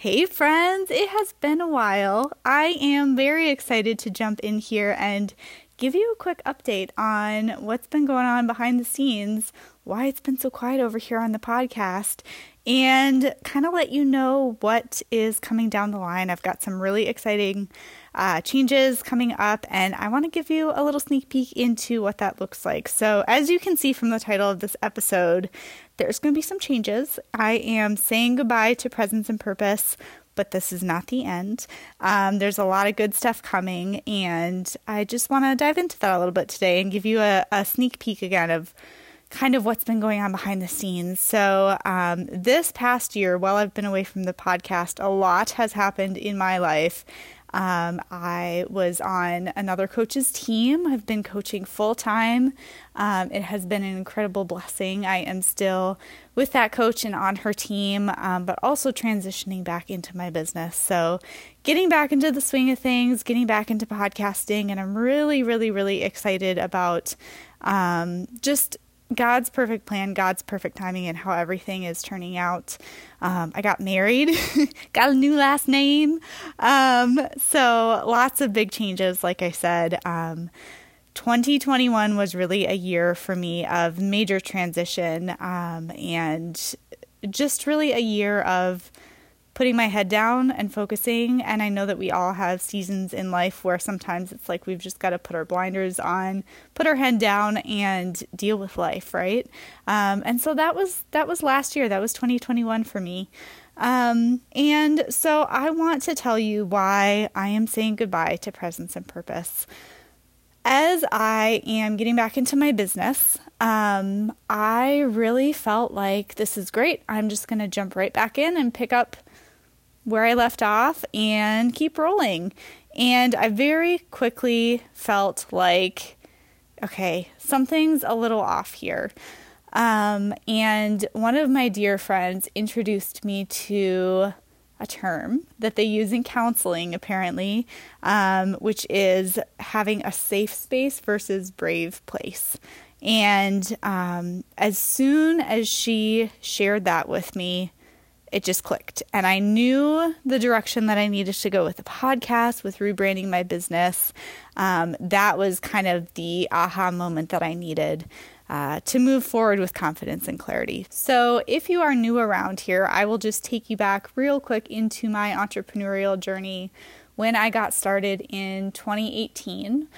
Hey, friends, it has been a while. I am very excited to jump in here and give you a quick update on what's been going on behind the scenes, why it's been so quiet over here on the podcast, and kind of let you know what is coming down the line. I've got some really exciting uh, changes coming up, and I want to give you a little sneak peek into what that looks like. So, as you can see from the title of this episode, there's going to be some changes. I am saying goodbye to Presence and Purpose, but this is not the end. Um, there's a lot of good stuff coming, and I just want to dive into that a little bit today and give you a, a sneak peek again of kind of what's been going on behind the scenes. So, um, this past year, while I've been away from the podcast, a lot has happened in my life. Um, I was on another coach's team. I've been coaching full time. Um, it has been an incredible blessing. I am still with that coach and on her team, um, but also transitioning back into my business. So, getting back into the swing of things, getting back into podcasting, and I'm really, really, really excited about um, just God's perfect plan, God's perfect timing, and how everything is turning out. Um, I got married, got a new last name. Um, so lots of big changes, like I said. Um, 2021 was really a year for me of major transition um, and just really a year of putting my head down and focusing. And I know that we all have seasons in life where sometimes it's like we've just got to put our blinders on, put our head down, and deal with life, right? Um, and so that was that was last year. That was 2021 for me. Um, and so I want to tell you why I am saying goodbye to presence and purpose. As I am getting back into my business, um, I really felt like this is great. I'm just going to jump right back in and pick up where I left off and keep rolling. And I very quickly felt like, okay, something's a little off here. Um, and one of my dear friends introduced me to a term that they use in counseling, apparently, um, which is having a safe space versus brave place. And um, as soon as she shared that with me, it just clicked. And I knew the direction that I needed to go with the podcast, with rebranding my business. Um, that was kind of the aha moment that I needed. Uh, to move forward with confidence and clarity. So, if you are new around here, I will just take you back real quick into my entrepreneurial journey when I got started in 2018.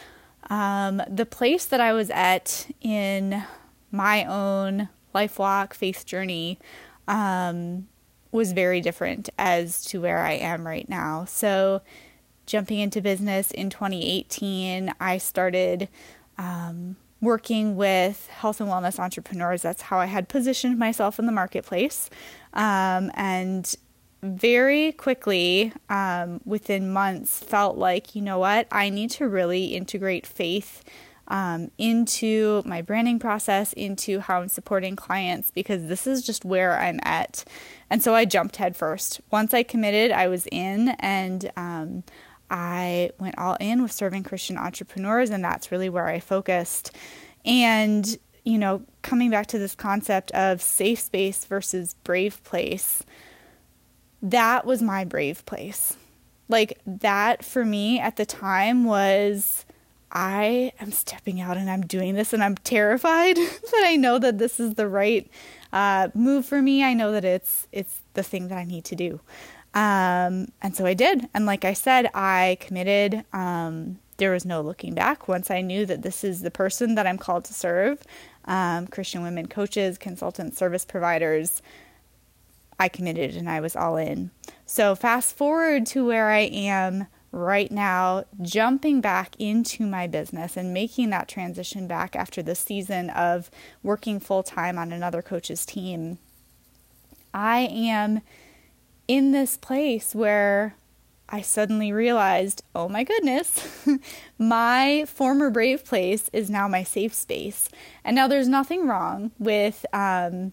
Um, the place that I was at in my own life walk, faith journey, um, was very different as to where I am right now. So, jumping into business in 2018, I started um, working with health and wellness entrepreneurs. That's how I had positioned myself in the marketplace. Um, and very quickly, um, within months, felt like, you know what, I need to really integrate faith um, into my branding process, into how I'm supporting clients, because this is just where I'm at. And so I jumped headfirst. Once I committed, I was in, and um, I went all in with serving Christian entrepreneurs, and that's really where I focused. And, you know, coming back to this concept of safe space versus brave place, that was my brave place. Like, that for me at the time was I am stepping out and I'm doing this and I'm terrified that I know that this is the right uh, move for me. I know that it's it's the thing that I need to do. Um, and so I did. And like I said, I committed. Um, there was no looking back once I knew that this is the person that I'm called to serve. Um, Christian women coaches, consultants, service providers. I committed and I was all in. So fast forward to where I am right now jumping back into my business and making that transition back after the season of working full time on another coach's team, I am in this place where I suddenly realized, oh my goodness, my former brave place is now my safe space. And now there's nothing wrong with um,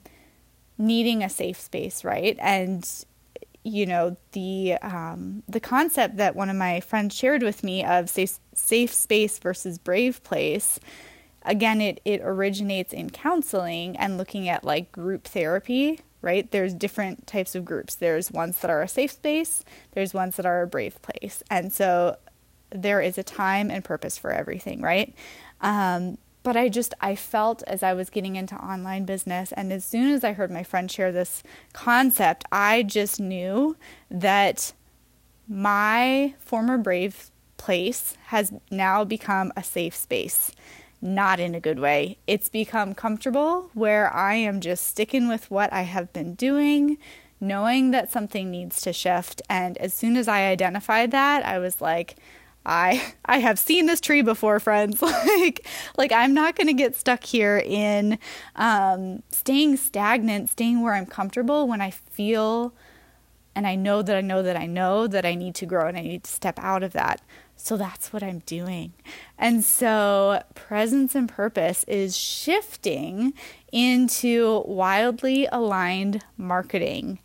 needing a safe space, right? And you know the um, the concept that one of my friends shared with me of safe, safe space versus brave place again it it originates in counseling and looking at like group therapy right? There's different types of groups. There's ones that are a safe space, there's ones that are a brave place. And so there is a time and purpose for everything, right? Um, but I just I felt as I was getting into online business and as soon as I heard my friend share this concept, I just knew that my former brave place has now become a safe space. Not in a good way. It's become comfortable where I am just sticking with what I have been doing, knowing that something needs to shift. And as soon as I identified that, I was like, I I have seen this tree before, friends. like like I'm not going to get stuck here in um, staying stagnant, staying where I'm comfortable when I feel and I know that I know that I know that I need to grow and I need to step out of that. So that's what I'm doing. And so presence and purpose is shifting into wildly aligned marketing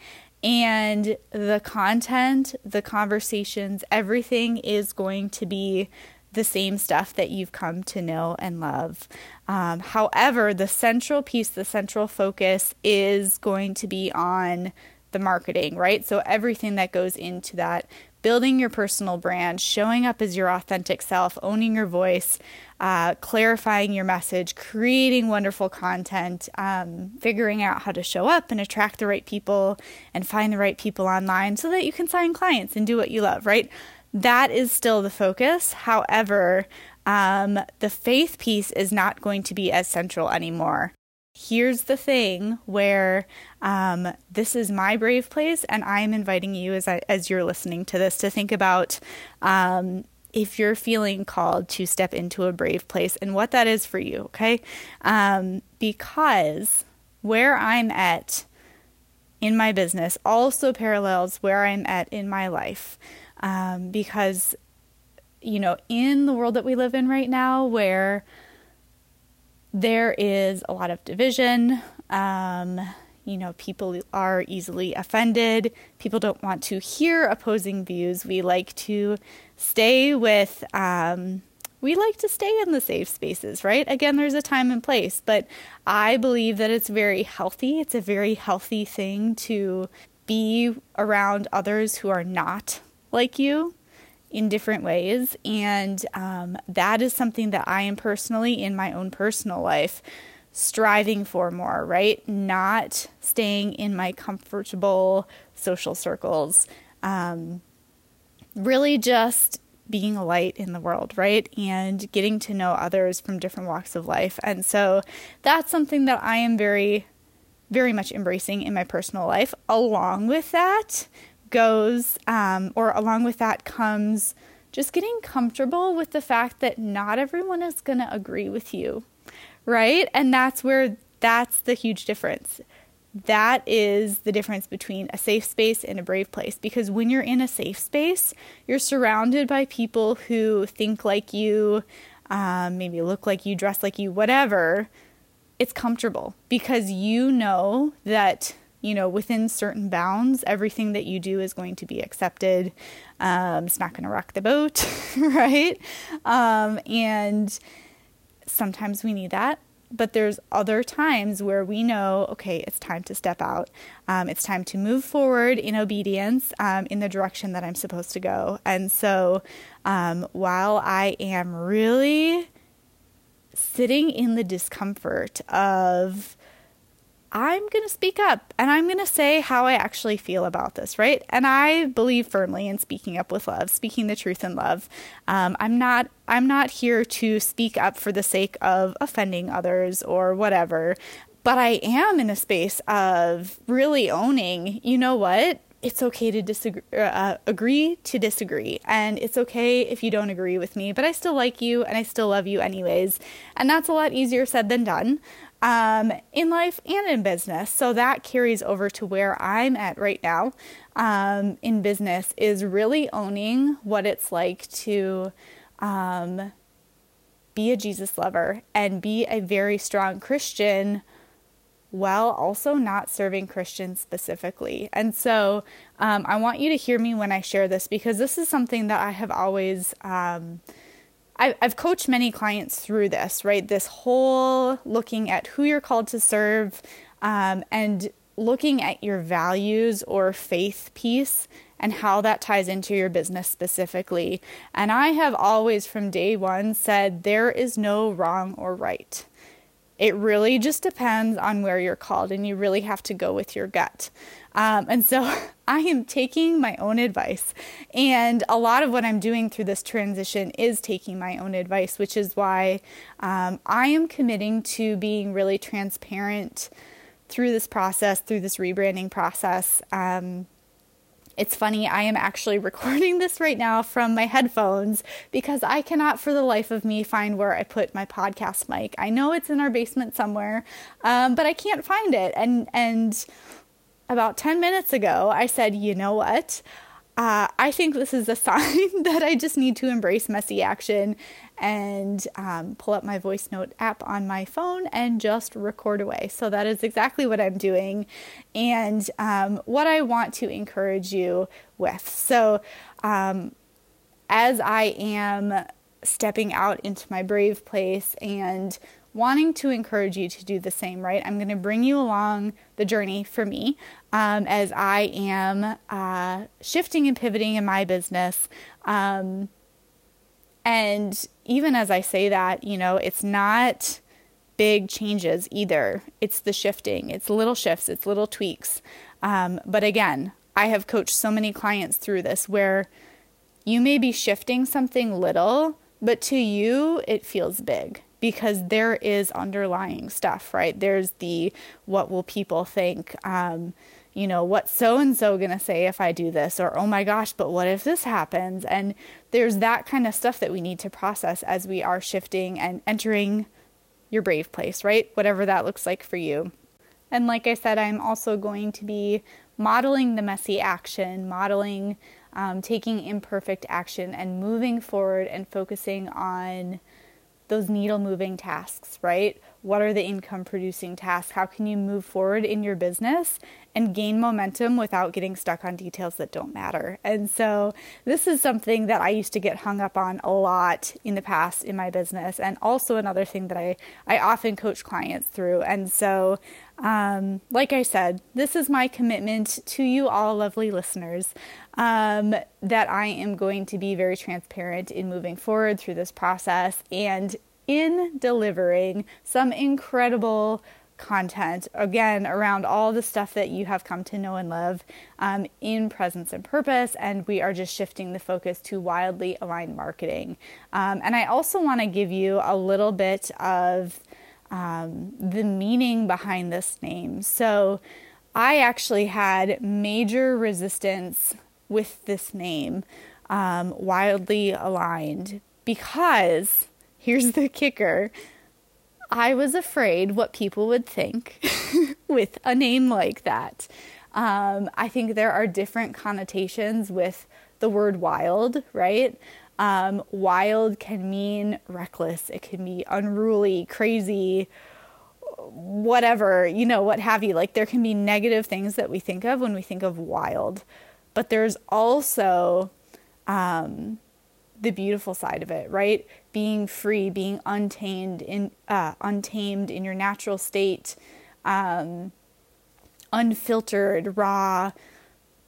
and the content, the conversations, everything is going to be the same stuff that you've come to know and love. Um, however, the central piece, the central focus is going to be on the marketing, right? So everything that goes into that building your personal brand, showing up as your authentic self, owning your voice, uh, clarifying your message, creating wonderful content, um, figuring out how to show up and attract the right people and find the right people online so that you can sign clients and do what you love, right? That is still the focus. However, um, the faith piece is not going to be as central anymore here's the thing where um, this is my brave place, and I'm inviting you as I, as you're listening to this to think about um, if you're feeling called to step into a brave place and what that is for you. Okay, um, because where I'm at in my business also parallels where I'm at in my life, um, because you know in the world that we live in right now where there is a lot of division. Um, you know, people are easily offended. People don't want to hear opposing views. We like to stay with, um, we like to stay in the safe spaces, right? Again, there's a time and place, but I believe that it's very healthy. It's a very healthy thing to be around others who are not like you in different ways. And um, that is something that I am personally in my own personal life striving for more, right? Not staying in my comfortable social circles. Um, really just being a light in the world, right? And getting to know others from different walks of life. And so that's something that I am very, very much embracing in my personal life. Along with that, goes, um, or along with that comes just getting comfortable with the fact that not everyone is going to agree with you, right? And that's where that's the huge difference. That is the difference between a safe space and a brave place. Because when you're in a safe space, you're surrounded by people who think like you, um, maybe look like you, dress like you, whatever. It's comfortable because you know that you know, within certain bounds, everything that you do is going to be accepted. Um, it's not going to rock the boat, right? Um, and sometimes we need that. But there's other times where we know, okay, it's time to step out. Um, it's time to move forward in obedience um, in the direction that I'm supposed to go. And so um, while I am really sitting in the discomfort of, I'm going to speak up and I'm going to say how I actually feel about this, right? And I believe firmly in speaking up with love, speaking the truth in love. Um, I'm not I'm not here to speak up for the sake of offending others or whatever, but I am in a space of really owning. You know what? It's okay to disagree, uh, agree to disagree, and it's okay if you don't agree with me, but I still like you and I still love you anyways. And that's a lot easier said than done um, in life and in business. So that carries over to where I'm at right now um, in business is really owning what it's like to um, be a Jesus lover and be a very strong Christian while also not serving Christians specifically. And so um, I want you to hear me when I share this because this is something that I have always um, I've coached many clients through this, right? This whole looking at who you're called to serve um, and looking at your values or faith piece and how that ties into your business specifically. And I have always, from day one, said there is no wrong or right. It really just depends on where you're called, and you really have to go with your gut. Um, and so I am taking my own advice. And a lot of what I'm doing through this transition is taking my own advice, which is why um, I am committing to being really transparent through this process, through this rebranding process. Um, it's funny, I am actually recording this right now from my headphones because I cannot for the life of me find where I put my podcast mic. I know it's in our basement somewhere, um, but I can't find it. And, and about 10 minutes ago, I said, you know what? Uh, I think this is a sign that I just need to embrace messy action and um, pull up my voice note app on my phone and just record away. So that is exactly what I'm doing and um, what I want to encourage you with. So, um, as I am stepping out into my brave place and wanting to encourage you to do the same, right? I'm going to bring you along the journey for me um, as I am uh, shifting and pivoting in my business. Um, and even as I say that, you know, it's not big changes either. It's the shifting, it's little shifts, it's little tweaks. Um, but again, I have coached so many clients through this where you may be shifting something little, but to you, it feels big because there is underlying stuff, right? There's the what will people think? Um, you know, what's so and so to say if I do this? Or, oh my gosh, but what if this happens? And there's that kind of stuff that we need to process as we are shifting and entering your brave place, right? Whatever that looks like for you. And like I said, I'm also going to be modeling the messy action, modeling um, taking imperfect action, and moving forward and focusing on those needle moving tasks, right? What are the income producing tasks? How can you move forward in your business and gain momentum without getting stuck on details that don't matter? And so, this is something that I used to get hung up on a lot in the past in my business, and also another thing that I, I often coach clients through. And so, um, like I said, this is my commitment to you all, lovely listeners um, that I am going to be very transparent in moving forward through this process and in delivering some incredible content again around all the stuff that you have come to know and love um, in presence and purpose. And we are just shifting the focus to wildly aligned marketing. Um, and i also want to give you a little bit of um, the meaning behind this name so i actually had major resistance with this name, um, wildly aligned, because here's the kicker I was afraid what people would think with a name like that. Um, I think there are different connotations with the word wild, right? Um, wild can mean reckless, it can be unruly, crazy, whatever, you know, what have you. Like there can be negative things that we think of when we think of wild but there's also um, the beautiful side of it, right? Being free, being untamed in uh, untamed in your natural state, um, unfiltered, raw,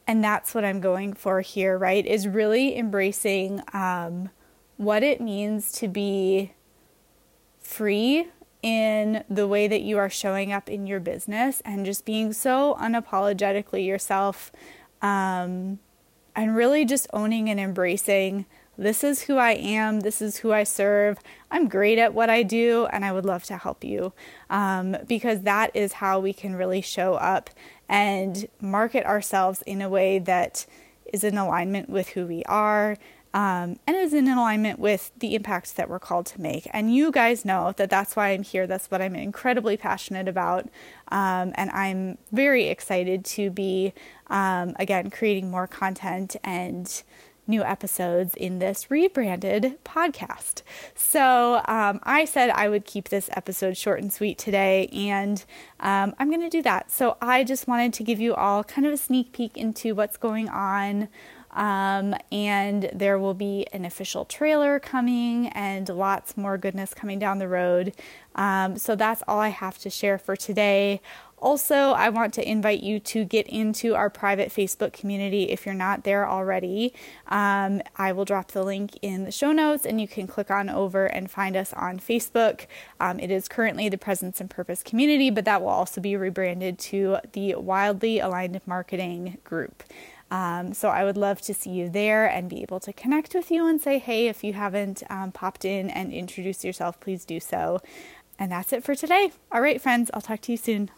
and that's what I'm going for here, right? Is really embracing um, what it means to be free in the way that you are showing up in your business and just being so unapologetically yourself um, and really just owning and embracing this is who I am, this is who I serve. I'm great at what I do, and I would love to help you um, because that is how we can really show up and market ourselves in a way that is in alignment with who we are um, and is in alignment with the impacts that we're called to make. And you guys know that that's why I'm here. That's what I'm incredibly passionate about. Um, and I'm very excited to be, um, again, creating more content and new episodes in this rebranded podcast. So um, I said I would keep this episode short and sweet today, and um, I'm going to do that. So I just wanted to give you all kind of a sneak peek into what's going on Um, and there will be an official trailer coming and lots more goodness coming down the road. Um, so that's all I have to share for today. Also, I want to invite you to get into our private Facebook community if you're not there already. Um, I will drop the link in the show notes and you can click on over and find us on Facebook. Um, it is currently the Presence and Purpose community, but that will also be rebranded to the Wildly Aligned Marketing Group. Um, so I would love to see you there and be able to connect with you and say, hey, if you haven't um, popped in and introduced yourself, please do so. And that's it for today. All right, friends, I'll talk to you soon.